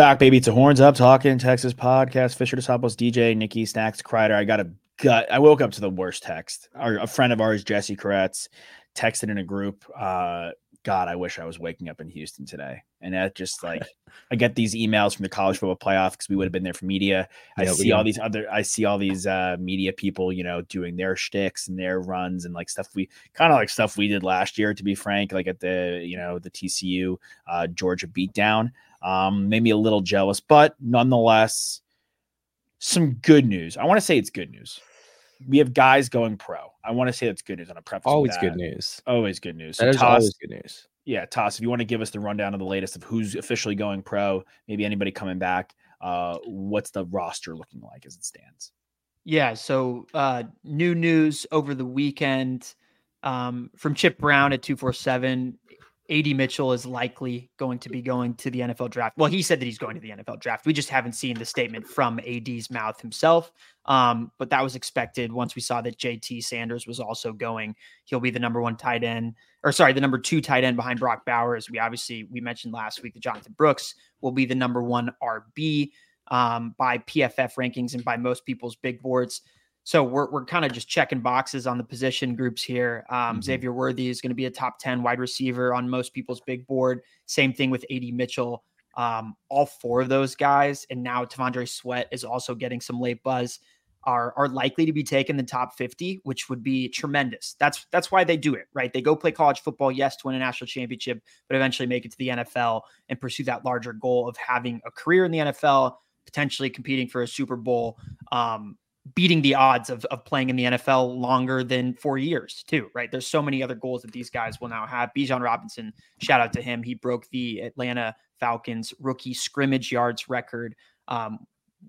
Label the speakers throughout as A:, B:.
A: Back, baby. It's a horns up talking Texas podcast. Fisher Disciples, DJ, Nikki, Snacks, Kreider. I got a gut. I woke up to the worst text. Our, a friend of ours, Jesse Koretz, texted in a group. Uh, God, I wish I was waking up in Houston today. And that just like I get these emails from the college football playoff because we would have been there for media. I
B: Yeah,
A: see all these other I see all these uh media people, you know, doing their shticks and their runs and like stuff we kind of like stuff we did last year, to be frank, like at the you know, the TCU uh Georgia beatdown. Um, made me a little jealous, but nonetheless, some good news. I want to say it's good news. We have guys going pro. I want to say that's good news on a preface.
B: Always good news.
A: Always good news.
B: That
A: So
B: is
A: Toss,
B: always good news.
A: yeah, Toss, if you want to give us the rundown of the latest of who's officially going pro, maybe anybody coming back, uh, what's the roster looking like as it stands?
C: Yeah. So uh, new news over the weekend um, from Chip Brown at 247. AD Mitchell is likely going to be going to the NFL draft. Well, he said that he's going to the NFL draft. We just haven't seen the statement from AD's mouth himself. Um, but that was expected once we saw that JT Sanders was also going. He'll be the number one tight end, or sorry, the number two tight end behind Brock Bowers. We obviously we mentioned last week that Jonathan Brooks will be the number one RB um, by PFF rankings and by most people's big boards. So we're, we're kind of just checking boxes on the position groups here. Um,
A: Mhm.
C: Xavier Worthy is going to be a top 10 wide receiver on most people's big board. Same thing with AD Mitchell. Um, all four of those guys, and now T'Vondre Sweat is also getting some late buzz, are are likely to be taken the top 50, which would be tremendous. That's that's why they do it, right? They go play college football, yes, to win a national championship, but eventually make it to the NFL and pursue that larger goal of having a career in the NFL, potentially competing for a Super Bowl, um, beating the odds of, of playing in the NFL longer than four years, too, right? There's so many other goals that these guys will now have. Bijan Robinson, shout out to him. He broke the Atlanta Falcons rookie scrimmage yards record. Um,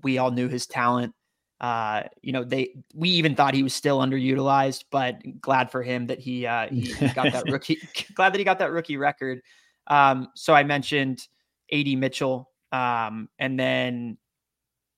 C: we all knew his talent. Uh, you know, they we even thought he was still underutilized, but glad for him that he uh he, he got that rookie glad that he got that rookie record. Um, so I mentioned AD Mitchell, um, and then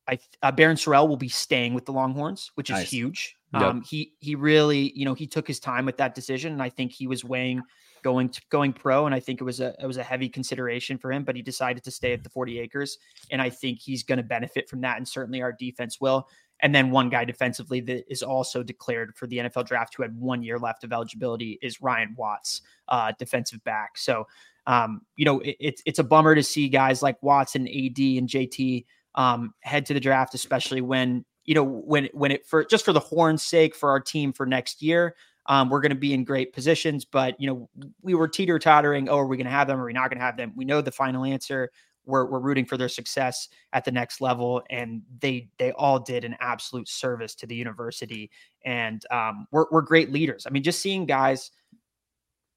C: I uh, Barryn Sorrell will be staying with the Longhorns, which is
A: Nice.
C: huge.
B: Yep.
C: Um, he he really, you know, he took his time with that decision, and I think he was weighing going to going pro, and I think it was a it was a heavy consideration for him, but he decided to stay at the Forty Acres, and I think he's going to benefit from that, and certainly our defense will. And then one guy defensively that is also declared for the NFL draft who had one year left of eligibility is Ryan Watts, uh, defensive back. So, um, you know, it, it's it's a bummer to see guys like Watts and AD and JT um, head to the draft, especially when you know when when it for just for the horn's sake for our team for next year. Um, we're going to be in great positions, but you know we were teeter tottering. Oh, are we going to have them? Are we not going to have them? We know the final answer. We're, we're rooting for their success at the next level, and they they all did an absolute service to the university, and um, we're we're great leaders. I mean, just seeing guys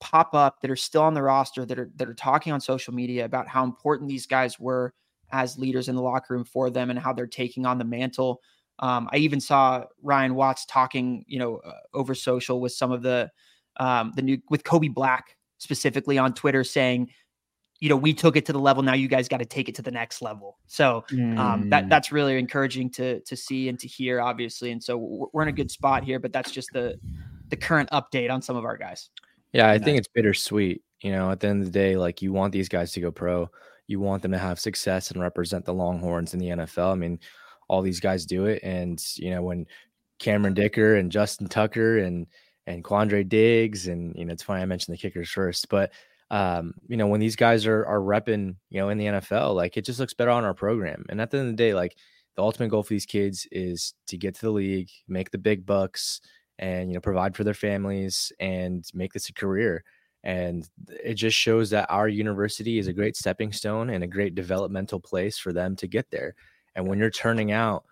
C: pop up that are still on the roster that are that are talking on social media about how important these guys were as leaders in the locker room for them and how they're taking on the mantle. Um, I even saw Ryan Watts talking, you know, uh, over social with some of the um, the new with Kobe Black specifically on Twitter saying you know, we took it to the level. Now you guys got to take it to the next level. So um, that
A: Mm.
C: that's really encouraging to to see and to hear, obviously. And so we're, we're in a good spot here. But that's just the the current update on some of our guys.
B: Yeah, I think it's bittersweet. You know, at the end of the day, like you want these guys to go pro, you want them to have success and represent the Longhorns in the NFL. I mean, all these guys do it, and you know when Cameron Dicker and Justin Tucker and and Quandre Diggs and you know it's funny I mentioned the kickers first, but um, you know when these guys are are repping, you know, in the NFL, like it just looks better on our program. And at the end of the day, like the ultimate goal for these kids is to get to the league, make the big bucks, and you know provide for their families and make this a career and it just shows that our university is a great stepping stone and a great developmental place for them to get there. And when you're turning out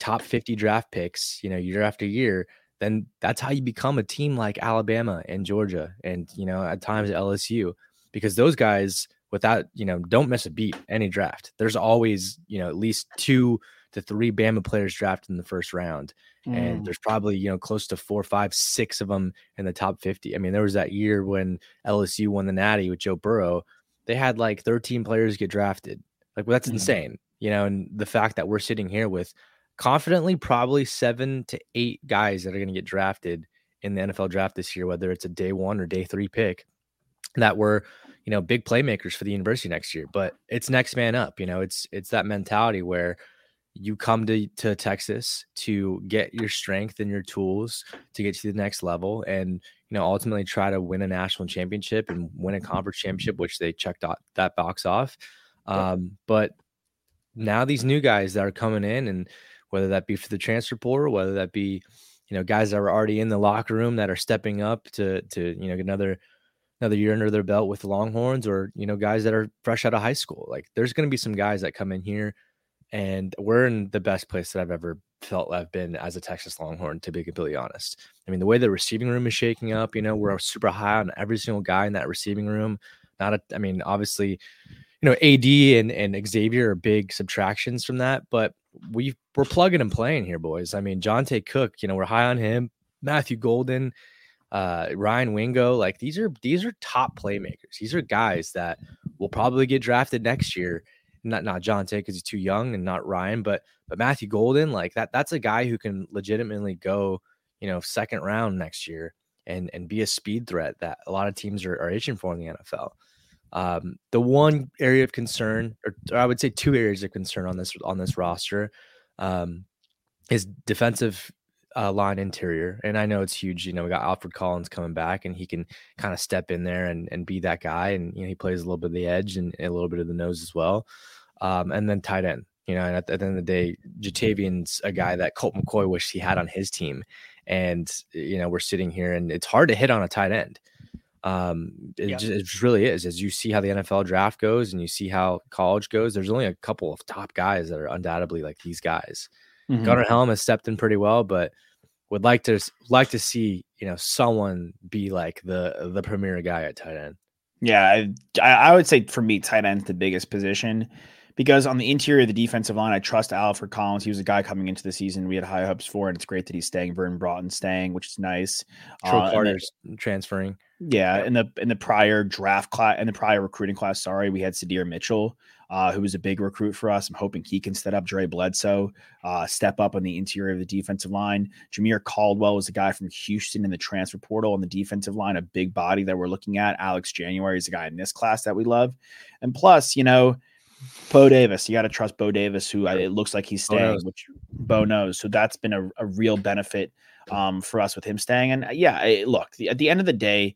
B: top 50 draft picks you know year after year then that's how you become a team like alabama and georgia and you know at times lsu because those guys without you know don't miss a beat any draft. There's always you know at least two to three bama players drafted in the first round
C: Mm.
B: and there's probably you know close to four, five, six of them in the top 50. I mean, there was that year when LSU won the Natty with Joe Burrow. They had like 13 players get drafted. Like, well, that's
A: Mhm.
B: insane, you know. And the fact that we're sitting here with confidently probably seven to eight guys that are going to get drafted in the NFL draft this year, whether it's a day one or day three pick, that were you know big playmakers for the university next year. But it's next man up. You know, it's it's that mentality where you come to, to Texas to get your strength and your tools to get to the next level and you know ultimately try to win a national championship and win a conference championship which they checked out that box off. Um, but now these new guys that are coming in and whether that be for the transfer portal whether that be you know guys that are already in the locker room that are stepping up to to you know get another another year under their belt with the longhorns or you know guys that are fresh out of high school like there's going to be some guys that come in here and we're in the best place that I've ever felt I've been as a Texas Longhorn, to be completely honest. I mean, the way the receiving room is shaking up, you know, we're super high on every single guy in that receiving room. Not a, I mean, obviously, you know, AD and, and Xavier are big subtractions from that, but we we're plugging and playing here, boys. I mean, Johntay Cook, you know, we're high on him. Matthew Golden, uh, Ryan Wingo, like these are these are top playmakers. These are guys that will probably get drafted next year not not Johntay because he's too young and not Ryan, but but Matthew Golden, like that that's a guy who can legitimately go, you know, second round next year and and be a speed threat that a lot of teams are, are itching for in the NFL. Um, the one area of concern, or, or I would say two areas of concern on this on this roster, um, is defensive uh, line interior. And I know it's huge. You know, we got Alfred Collins coming back, and he can kind of step in there and, and be that guy. And you know, he plays a little bit of the edge and, and a little bit of the nose as well. Um, and then tight end. You know, and at, at the end of the day, Ja'Tavion's a guy that Colt McCoy wished he had on his team. And you know, we're sitting here, and it's hard to hit on a tight end. Um, it,
C: Yeah.
B: just, it just really is. As you see how the NFL draft goes, and you see how college goes, there's only a couple of top guys that are undoubtedly like these guys.
A: Mhm.
B: Gunnar Helm has stepped in pretty well, but would like to like to see you know someone be like the the premier guy at tight end.
A: Yeah, I, I would say for me, tight end's the biggest position because on the interior of the defensive line, I trust Alfred Collins. He was a guy coming into the season we had high hopes for, and it's great that he's staying. Vernon Broughton staying, which is nice.
B: Troy
A: Uh,
B: Carter's transferring.
A: Yeah, in the in the prior draft class, in the prior recruiting class, sorry, we had Sydir Mitchell, uh, who was a big recruit for us. I'm hoping he can step up. Dre Bledsoe, uh, step up on the interior of the defensive line. Jameer Caldwell was a guy from Houston in the transfer portal on the defensive line, a big body that we're looking at. Alex January is a guy in this class that we love, and plus, you know, Bo Davis. You got to trust Bo Davis, who I, it looks like he's
B: Bo
A: staying,
B: knows.
A: which Bo knows. So that's been a, a real benefit um, for us with him staying. And uh, yeah, look, the, at the end of the day,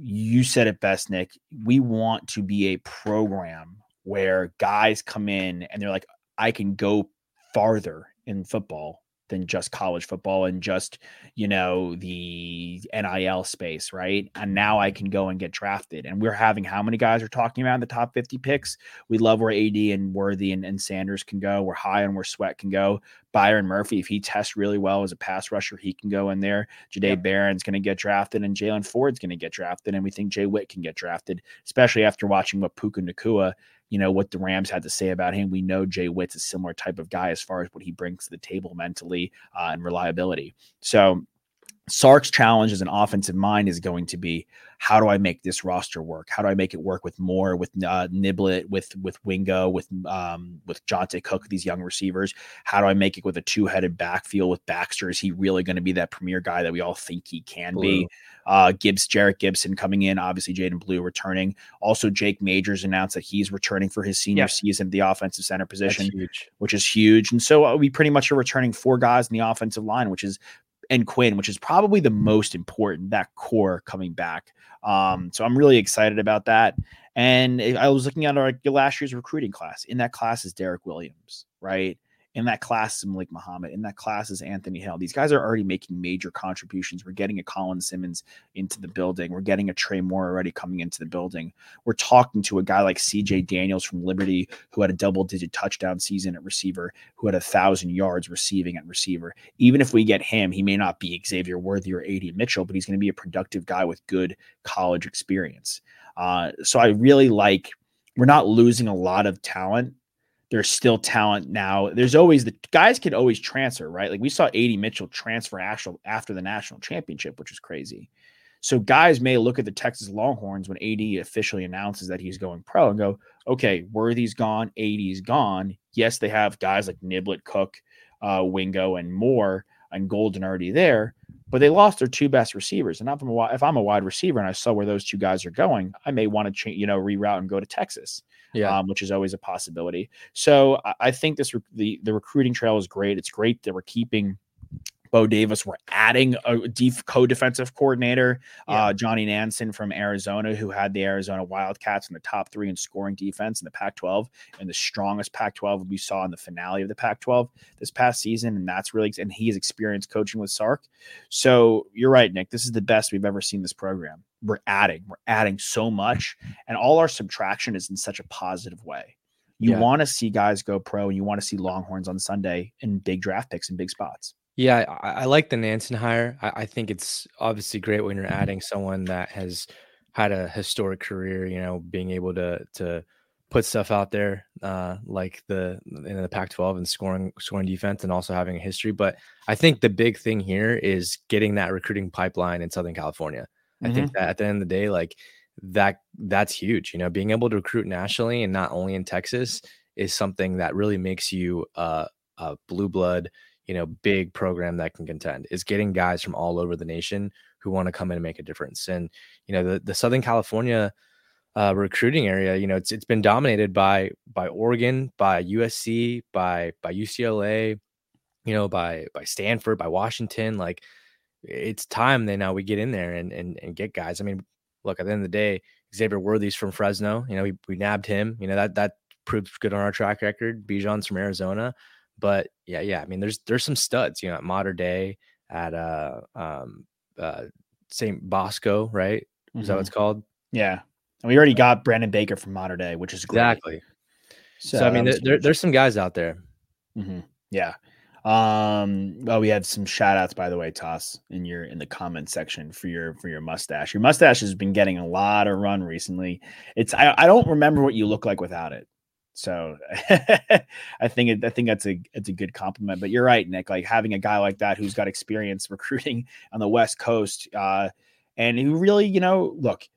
A: you said it best, Nick. We want to be a program where guys come in and they're like, I can go farther in football than just college football and just, you know, the NIL space, right? And now I can go and get drafted. And we're having how many guys are talking about in the top 50 picks? We love where AD and Worthy and, and Sanders can go. We're high on where Sweat can go. Byron Murphy, if he tests really well as a pass rusher, he can go in there. Jahdae Barron's going to get drafted, and Jaylan Ford's going to get drafted, and we think Jay Witt can get drafted, especially after watching what Puka Nacua, you know, what the Rams had to say about him. We know Jay Witt's a similar type of guy as far as what he brings to the table mentally uh, and reliability. So Sark's challenge as an offensive mind is going to be how do I make this roster work? How do I make it work with Moore, with uh, Niblett, with with Wingo, with um, with Johntay Cook, these young receivers? How do I make it with a two headed backfield with Baxter? Is he really going to be that premier guy that we all think he can Blue. be? Uh, Gibbs, Jerrick Gibson coming in, obviously Jaden Blue returning. Also, Jake Majors announced that he's returning for his senior season at the offensive center position, which is huge. And so uh, we pretty much are returning four guys in the offensive line, which is and Quinn, which is probably the most important, that core coming back. Um, so I'm really excited about that. And I was looking at our last year's recruiting class. In that class is Derek Williams, right? In that class is Malik Muhammad. In that class is Anthony Hill. These guys are already making major contributions. We're getting a Colin Simmons into the building. We're getting a Trey Moore already coming into the building. We're talking to a guy like CJ Daniels from Liberty, who had a double digit touchdown season at receiver, who had a thousand yards receiving at receiver. Even if we get him, he may not be Xavier Worthy or AD Mitchell, but he's going to be a productive guy with good college experience. Uh, so I really like, we're not losing a lot of talent there's still talent now. There's always the guys can always transfer, right? Like we saw AD Mitchell transfer after the national championship, which is crazy. So guys may look at the Texas Longhorns when AD officially announces that he's going pro and go, okay, Worthy's gone, AD's gone. Yes, they have guys like Niblett, Cook, uh, Wingo, and more, and Golden already there, but they lost their two best receivers. And if I'm, a, if I'm a wide receiver and I saw where those two guys are going, I may want to change, you know, reroute and go to Texas yeah, um, which is always a possibility. So I, I think this the the recruiting trail is great. It's great that we're keeping Bo Davis. We're adding a def- co-defensive coordinator, yeah. uh, Johnny Nansen from Arizona, who had the Arizona Wildcats in the top three in scoring defense in the Pac-12 and the strongest Pac-12 we saw in the finale of the Pac-12 this past season. And that's really and he's experienced coaching with Sark. So you're right, Nick. This is the best we've ever seen this program. We're adding, we're adding so much, and all our subtraction is in such a positive way. You yeah. want to see guys go pro, and you want to see Longhorns on Sunday in big draft picks and big spots.
B: Yeah, I, I like the Nansen hire. I, I, think it's obviously great when you're adding someone that has had a historic career. You know, being able to to put stuff out there uh, like the in the Pac-12 and scoring scoring defense, and also having a history. But I think the big thing here is getting that recruiting pipeline in Southern California. Mm-hmm. I think mm-hmm. that at the end of the day, like that that's huge. You know, being able to recruit nationally and not only in Texas is something that really makes you uh, a blue blood you know, big program that can contend is getting guys from all over the nation who want to come in and make a difference. And, you know, the, the Southern California uh, recruiting area, you know, it's, it's been dominated by, by Oregon, by USC, by, by UCLA, you know, by, by Stanford, by Washington. Like it's time that now we get in there and, and, and get guys. I mean, look, at the end of the day, Xavier Worthy's from Fresno, you know, we, we nabbed him, you know, that, that proves good on our track record. Bijan's from Arizona. But yeah, yeah. I mean, there's there's some studs, you know, at Mater Dei, at uh um uh St. Bosco, right? Is mm-hmm. that what it's called?
A: Yeah. And we already got Brandon Baker from Mater Dei, which is great.
B: Exactly. So, so I mean, there, there, there's some guys out there.
A: Mm-hmm. Yeah. Um, well, we had some shout outs, by the way, Toss, in your in the comment section for your for your mustache. Your mustache has been getting a lot of run recently. It's I, I don't remember what you look like without it. So I think it, I think that's a it's a good compliment. But you're right, Nick. Like having a guy like that who's got experience recruiting on the West Coast, uh, and who really, you know, look,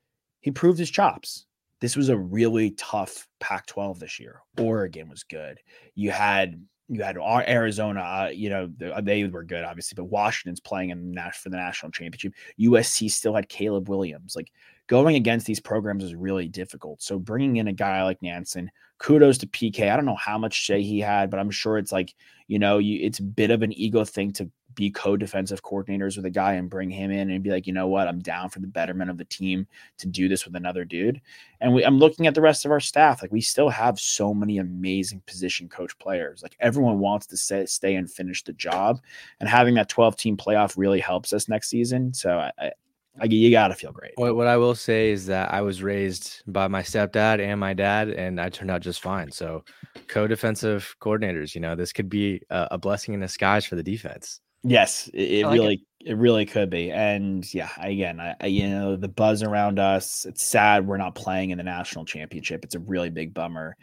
A: he proved his chops. This was a really tough Pac-12 this year. Oregon was good. You had you had Arizona, uh, you know, they were good, obviously, but Washington's playing in the, for the national championship. USC still had Caleb Williams. Like going against these programs is really difficult. So bringing in a guy like Nansen, kudos to PK. I don't know how much say he had, but I'm sure it's like, you know, you, it's a bit of an ego thing to be co-defensive coordinators with a guy and bring him in and be like, you know what, I'm down for the betterment of the team to do this with another dude. And we, I'm looking at the rest of our staff. Like we still have so many amazing position coach players. Like everyone wants to stay, stay and finish the job. And having that 12 team playoff really helps us next season. So I, I like you got to feel great.
B: What, what I will say is that I was raised by my stepdad and my dad, and I turned out just fine. So, co-defensive coordinators, you know, this could be a, a blessing in disguise for the defense.
A: Yes, it, it like really, it. it. really could be. And yeah, again, I, I, you know, the buzz around us. It's sad we're not playing in the national championship. It's a really big bummer.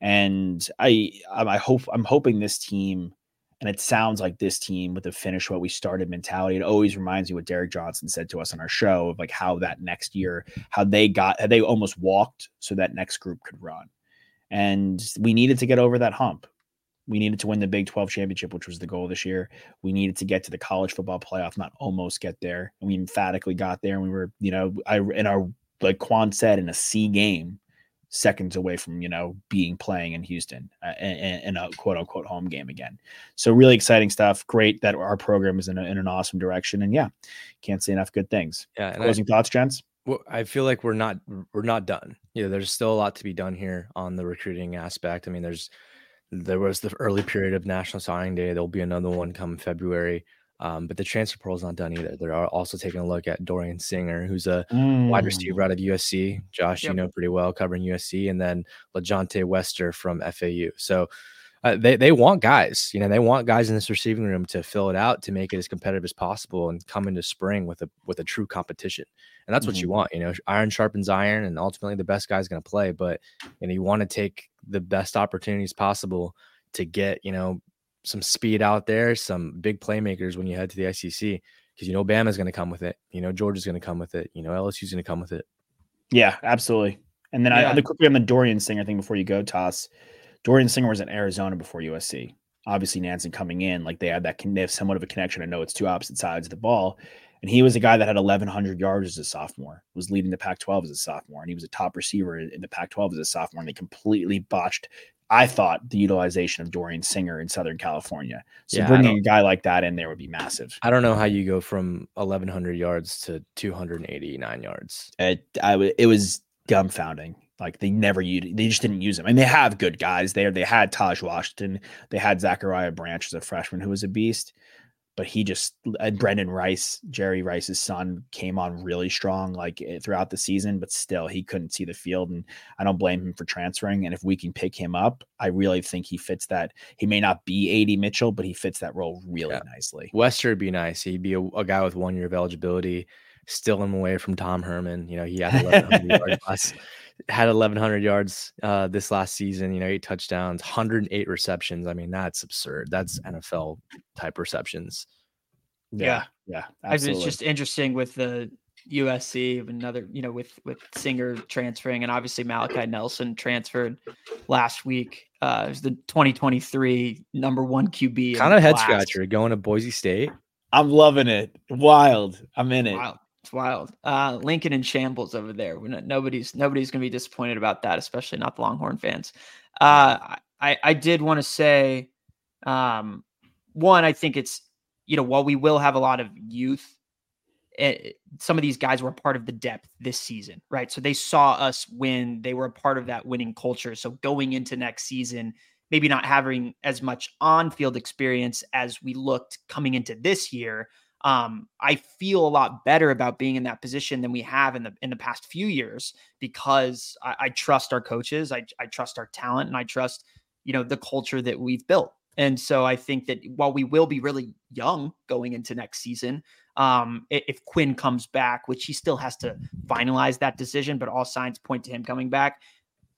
A: And I, I hope, I'm hoping this team And it sounds like this team with the finish what we started mentality. It always reminds me what Derek Johnson said to us on our show of like how that next year, how they got, how they almost walked so that next group could run. And we needed to get over that hump. We needed to win the Big 12 championship, which was the goal this year. We needed to get to the college football playoff, not almost get there. And we emphatically got there. And we were, you know, I in our like Quan said, in a C game, seconds away from you know being playing in Houston uh, in, in, a quote unquote home game again. So really exciting stuff. Great that our program is in, a, in an awesome direction, and yeah, can't say enough good things.
B: Yeah.
A: Closing I, thoughts, gents.
B: Well, I feel like we're not we're not done. You know, there's still a lot to be done here on the recruiting aspect. I mean, there's there was the early period of National Signing Day. There'll be another one come February. Um, but the transfer portal is not done either. They're also taking a look at Dorian Singer, who's a mm. wide receiver out of USC. Josh, yep. you know pretty well covering USC, and then LaJohntay Wester from FAU. So uh, they they want guys. You know, they want guys in this receiving room to fill it out to make it as competitive as possible and come into spring with a with a true competition. And that's mm-hmm. what you mm-hmm. want. You know, iron sharpens iron, and ultimately the best guy's going to play. But you know, you want to take the best opportunities possible to get you know some speed out there, some big playmakers when you head to the SEC because you know Bama's going to come with it. You know Georgia's going to come with it. You know LSU's going to come with it.
A: Yeah, absolutely. And then yeah. I, the quickly on the Dorian Singer thing before you go, Toss. Dorian Singer was in Arizona before USC. Obviously, Nansen coming in, like they had that, they have somewhat of a connection. I know it's two opposite sides of the ball. And he was a guy that had 1,100 yards as a sophomore, was leading the Pac 12 as a sophomore. And he was a top receiver in the Pac 12 as a sophomore. And they completely botched I thought the utilization of Dorian Singer in Southern California. So yeah, bringing a guy like that in there would be massive.
B: I don't know how you go from 1,100 yards to 289 yards.
A: It, I, it was dumbfounding. Like they never used, they just didn't use him. And they have good guys there. They had Taj Washington. They had Zachariah Branch as a freshman who was a beast but he just and Brenden Rice, Jerry Rice's son, came on really strong like eh, throughout the season, but still he couldn't see the field, and I don't blame him for transferring. And if we can pick him up, I really think he fits that. He may not be AD Mitchell, but he fits that role really yeah. nicely.
B: Wester would be nice. He'd be a, a guy with one year of eligibility, still him away from Tom Herman. You know, he had 1100 yards had 1100 yards uh, this last season. You know, eight touchdowns, 108 receptions. I mean, that's absurd. That's NFL type receptions.
C: Yeah,
A: yeah.
C: yeah it's just interesting with the USC, another, you know, with with Singer transferring, and obviously Malachi Nelson transferred last week. Uh, it was the 2023 number one QB.
B: Kind of head scratcher going to Boise State.
A: I'm loving it. Wild. I'm in it.
C: Wild. It's wild. Uh, Lincoln in shambles over there. Not, nobody's nobody's gonna be disappointed about that, especially not the Longhorn fans. Uh, I I did want to say, um, one, I think it's you know while we will have a lot of youth, it, eh, some of these guys were part of the depth this season, right? So they saw us win. They were a part of that winning culture. So going into next season, maybe not having as much on-field experience as we looked coming into this year um, I feel a lot better about being in that position than we have in the in the past few years because I, I trust our coaches, I, I trust our talent, and I trust you know the culture that we've built. And so I think that while we will be really young going into next season, um, if Quinn comes back, which he still has to finalize that decision, but all signs point to him coming back,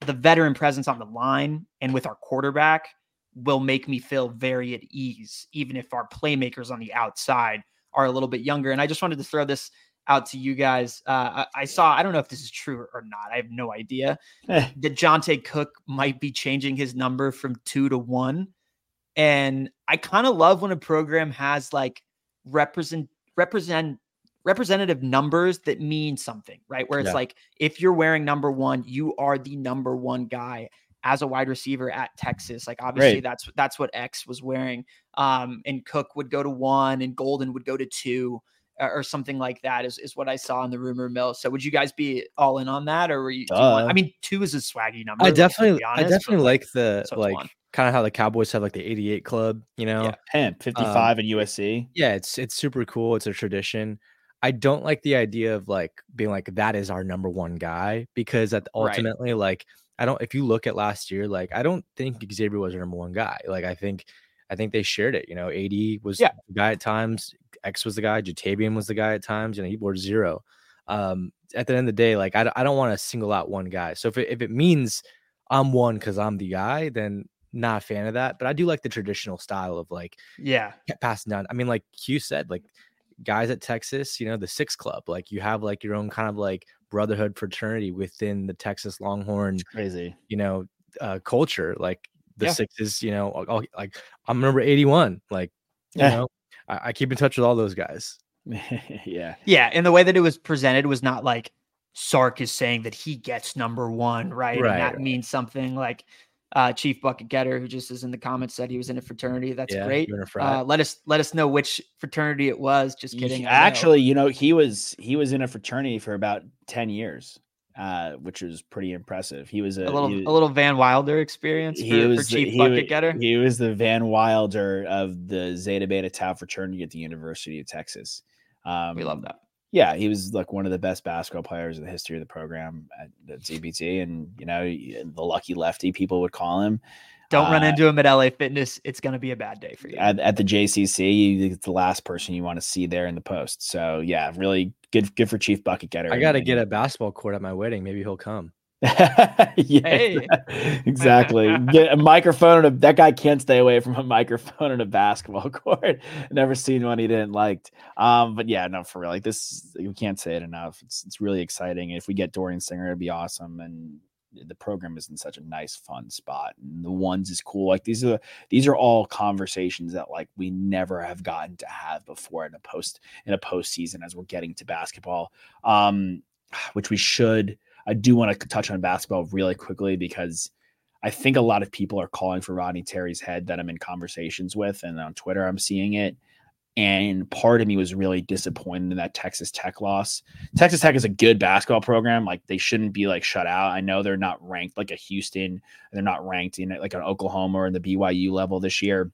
C: the veteran presence on the line and with our quarterback will make me feel very at ease, even if our playmakers on the outside are a little bit younger. And I just wanted to throw this out to you guys. Uh, I, I, saw, I don't know if this is true or not. I have no idea eh. that Johntay Cook might be changing his number from two to one. And I kind of love when a program has like represent, represent, representative numbers that mean something, right? Where it's yeah. like, if you're wearing number one, you are the number one guy as a wide receiver at Texas. Like obviously right. that's that's what X was wearing. Um, and Cook would go to one, and Golden would go to two, uh, or something like that. Is is what I saw in the rumor mill. So would you guys be all in on that, or were you? you want, I mean, two is a swaggy number.
B: I definitely, honest, I definitely like the so like kind of how the Cowboys have like the 88 club. You know, yeah,
A: pimp 55 um, in USC.
B: Yeah, it's it's super cool. It's a tradition. I don't like the idea of like being like that is our number one guy because that ultimately right. like I don't. If you look at last year, like I don't think Xavier was our number one guy. Like I think, I think they shared it. You know, AD was yeah. the guy at times. X was the guy. Ja'Tavion was the guy at times. You know, he wore zero. Um, at the end of the day, like I, I don't want to single out one guy. So if it, if it means I'm one because I'm the guy, then not a fan of that. But I do like the traditional style of like
C: Yeah.
B: passing down. I mean, like Q said, like guys at Texas, you know, the six club, like you have like your own kind of like brotherhood fraternity within the Texas Longhorn,
A: Crazy.
B: you know, uh, culture. Like the
C: Yeah.
B: sixes, you know, I'll, like I'm number 81. Like, you
A: Yeah.
B: know, I, I keep in touch with all those guys.
A: yeah.
C: Yeah. And the way that it was presented was not like Sark is saying that he gets number one, right?
B: Right,
C: and that
B: right.
C: means something like uh Chief Bucket Getter, who just is in the comments, said he was in a fraternity. That's
B: Yeah,
C: great.
B: you in a frat?
C: Uh, let us let us know which fraternity it was. Just
A: He-
C: kidding. I know.
A: Actually, you know, he was he was in a fraternity for about 10 years, uh, which was pretty impressive. He was a,
C: a little
A: he,
C: a little Van Wilder experience for,
A: he was the-
C: Chief
A: he
C: Bucket
A: wa-
C: Getter.
A: He was the Van Wilder of the Zeta Beta Tau fraternity at the University of Texas. Um,
C: we love that.
A: yeah, he was like one of the best basketball players in the history of the program at, at ZBT, and you know the lucky lefty people would call him.
C: Don't run
A: Uh,
C: into him at LA Fitness. It's gonna be a bad day for you.
A: At, at the JCC, you- it's the last person you want to see there in the post. So yeah, really good, good for Chief Bucket Getter.
B: I got to get a basketball court at my wedding. Maybe he'll come.
A: yeah,
C: Hey.
A: exactly. Get a microphone and a, that guy can't stay away from a microphone and a basketball court. Never seen one he didn't liked. Um, but yeah, no, for real. Like this, we can't say it enough. It's it's really exciting. If we get Dorian Singer, it'd be awesome. And the program is in such a nice, fun spot. And the ones is cool. Like these are these are all conversations that like we never have gotten to have before in a post in a postseason as we're getting to basketball. Um, which we should. I do want to touch on basketball really quickly because I think a lot of people are calling for Rodney Terry's head that I'm in conversations with, and on Twitter I'm seeing it. And part of me was really disappointed in that Texas Tech loss. Texas Tech is a good basketball program. Like they shouldn't be like shut out. I know they're not ranked like a Houston. They're not ranked in like an Oklahoma or in the BYU level this year.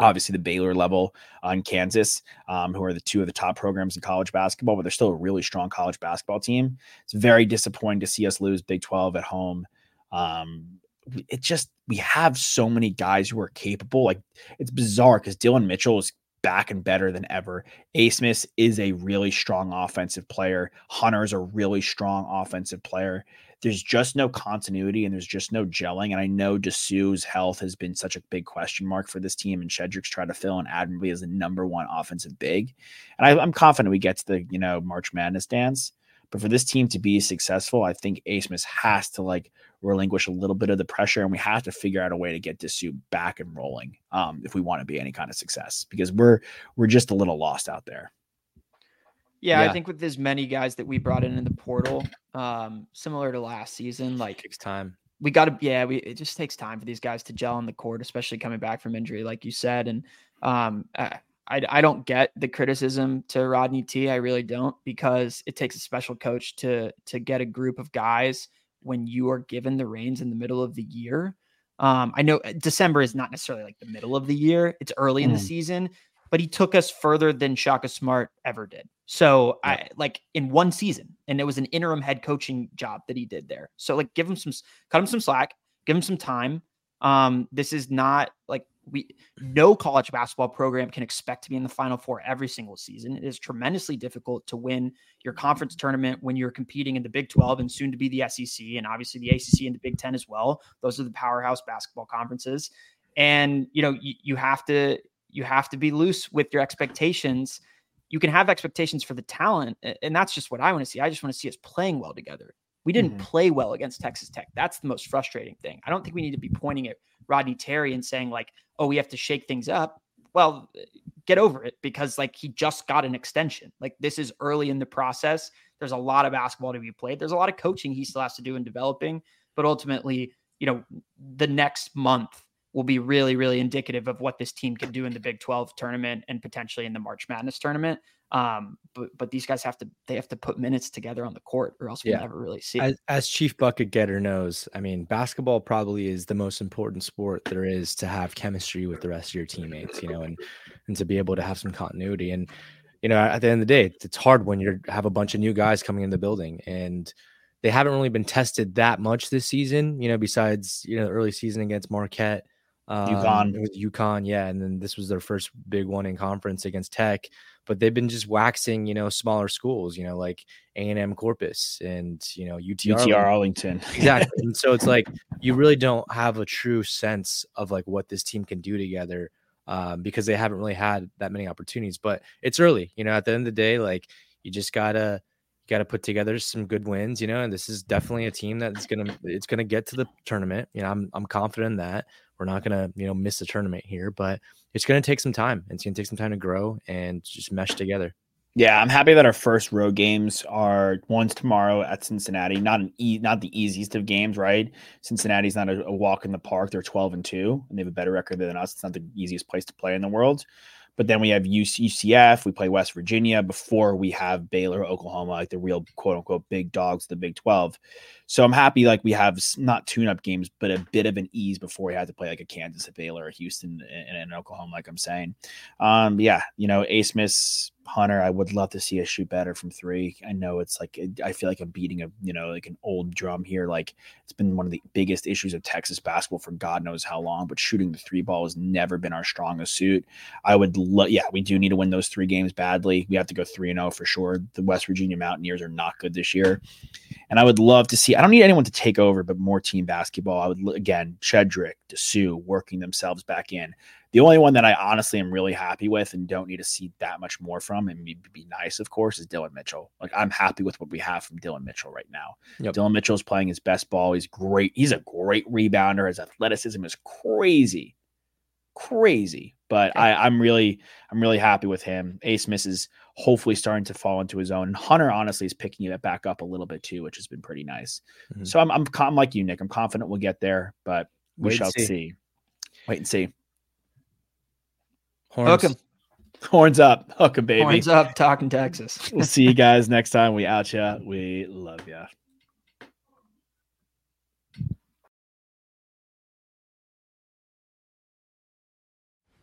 A: Obviously, the Baylor level on Kansas, um, who are the two of the top programs in college basketball, but they're still a really strong college basketball team. It's very disappointing to see us lose Big 12 at home. Um, it just, we have so many guys who are capable. Like, it's bizarre because Dillon Mitchell is back and better than ever. A. Smith is a really strong offensive player. Hunter's a really strong offensive player. There's just no continuity and there's just no gelling. And I know Disu's health has been such a big question mark for this team, and Shedrick's tried to fill in admirably as the number one offensive big. And I, I'm confident we get to the you know March Madness dance. But for this team to be successful, I think A. Smith has to like relinquish a little bit of the pressure, and we have to figure out a way to get Disu back and rolling um, if we want to be any kind of success because we're we're just a little lost out there.
C: Yeah,
B: Yeah.
C: I think with as many guys that we brought in in the portal, um, similar to last season, like it
B: Takes time.
C: we got to, yeah, we it just takes time for these guys to gel on the court, especially coming back from injury, like you said. And um, I, I I don't get the criticism to Rodney T. I really don't because it takes a special coach to to get a group of guys when you are given the reins in the middle of the year. Um, I know December is not necessarily like the middle of the year; it's early in the
A: Mm.
C: season, but he took us further than Shaka Smart ever did. So I like in one season, and it was an interim head coaching job that he did there. So like, give him some, cut him some slack, give him some time. Um, this is not like we no college basketball program can expect to be in the final four every single season. It is tremendously difficult to win your conference tournament when you're competing in the Big 12 and soon to be the SEC and obviously the ACC and the Big 10 as well. Those are the powerhouse basketball conferences. And you know, you, you have to you have to be loose with your expectations. You can have expectations for the talent, and that's just what I want to see. I just want to see us playing well together. We didn't
A: Mhm.
C: play well against Texas Tech. That's the most frustrating thing. I don't think we need to be pointing at Rodney Terry and saying like, "Oh, we have to shake things up." Well, get over it because like he just got an extension. Like this is early in the process. There's a lot of basketball to be played. There's a lot of coaching he still has to do in developing, but ultimately, you know, the next month will be really, really indicative of what this team can do in the Big 12 tournament and potentially in the March Madness tournament. Um, but but these guys have to they have to put minutes together on the court, or else we'll
B: Yeah.
C: never really see.
B: As, as Chief Bucket Getter knows, I mean, basketball probably is the most important sport there is to have chemistry with the rest of your teammates, you know, and and to be able to have some continuity. And you know, at the end of the day, it's- it's hard when you have a bunch of new guys coming in the building, and they haven't really been tested that much this season. You know, besides you know the early season against Marquette, um,
A: UConn.
B: with UConn, yeah, and then this was their first big one in conference against Tech. but they've been just waxing, you know, smaller schools, you know, like A and M Corpus and you know UTR,
A: UTR Arlington.
B: exactly. and so it's like you really don't have a true sense of like what this team can do together um, because they haven't really had that many opportunities. But it's early, you know. At the end of the day, like you just gotta got to put together some good wins, you know, and this is definitely a team that's going to it's going to get to the tournament. You know, I'm I'm confident in that. We're not to, you know, miss the tournament here, but it's to take some time. It's to take some time to grow and just mesh together.
A: Yeah, I'm happy that our first road games are one's tomorrow at Cincinnati. Not an e- not the easiest of games, right? Cincinnati's not a, a walk in the park. They're 12 and 2, and they have a better record than us. It's not the easiest place to play in the world. But then we have UCF, we play West Virginia before we have Baylor, Oklahoma, like the real quote unquote big dogs, the Big 12. So I'm happy like we have not tune up games, but a bit of an ease before we had to play like a Kansas, a Baylor, a Houston, and, and Oklahoma, like I'm saying. Um, yeah, you know, A. Smith's Hunter, I would love to see us shoot better from three. I know it's like I feel like I'm beating a you know like an old drum here. Like it's been one of the biggest issues of Texas basketball for God knows how long. But shooting the three ball has never been our strongest suit. I would love, yeah, we do need to win those three games badly. We have to go three and zero oh for sure. The West Virginia Mountaineers are not good this year, and I would love to see. I don't need anyone to take over, but more team basketball. I would again Shedrick, Disu working themselves back in. The only one that I honestly am really happy with and don't need to see that much more from, and be, be nice, of course, is Dillon Mitchell. Like I'm happy with what we have from Dillon Mitchell right now. Yep. Dillon Mitchell is playing his best ball. He's great. He's a great rebounder. His athleticism is crazy, crazy. But I, I'm really, I'm really happy with him. A. Smith is hopefully starting to fall into his own. Hunter honestly is picking it back up a little bit too, which has been pretty nice. Mm-hmm. So I'm, I'm, I'm like you, Nick. I'm confident we'll get there, but we Wait shall see. see. Wait and see.
C: Horns. Hook 'em.
A: Horns up. Hook 'em, baby.
C: Horns up. Talking Texas.
A: we'll see you guys next time. We out ya. We love ya.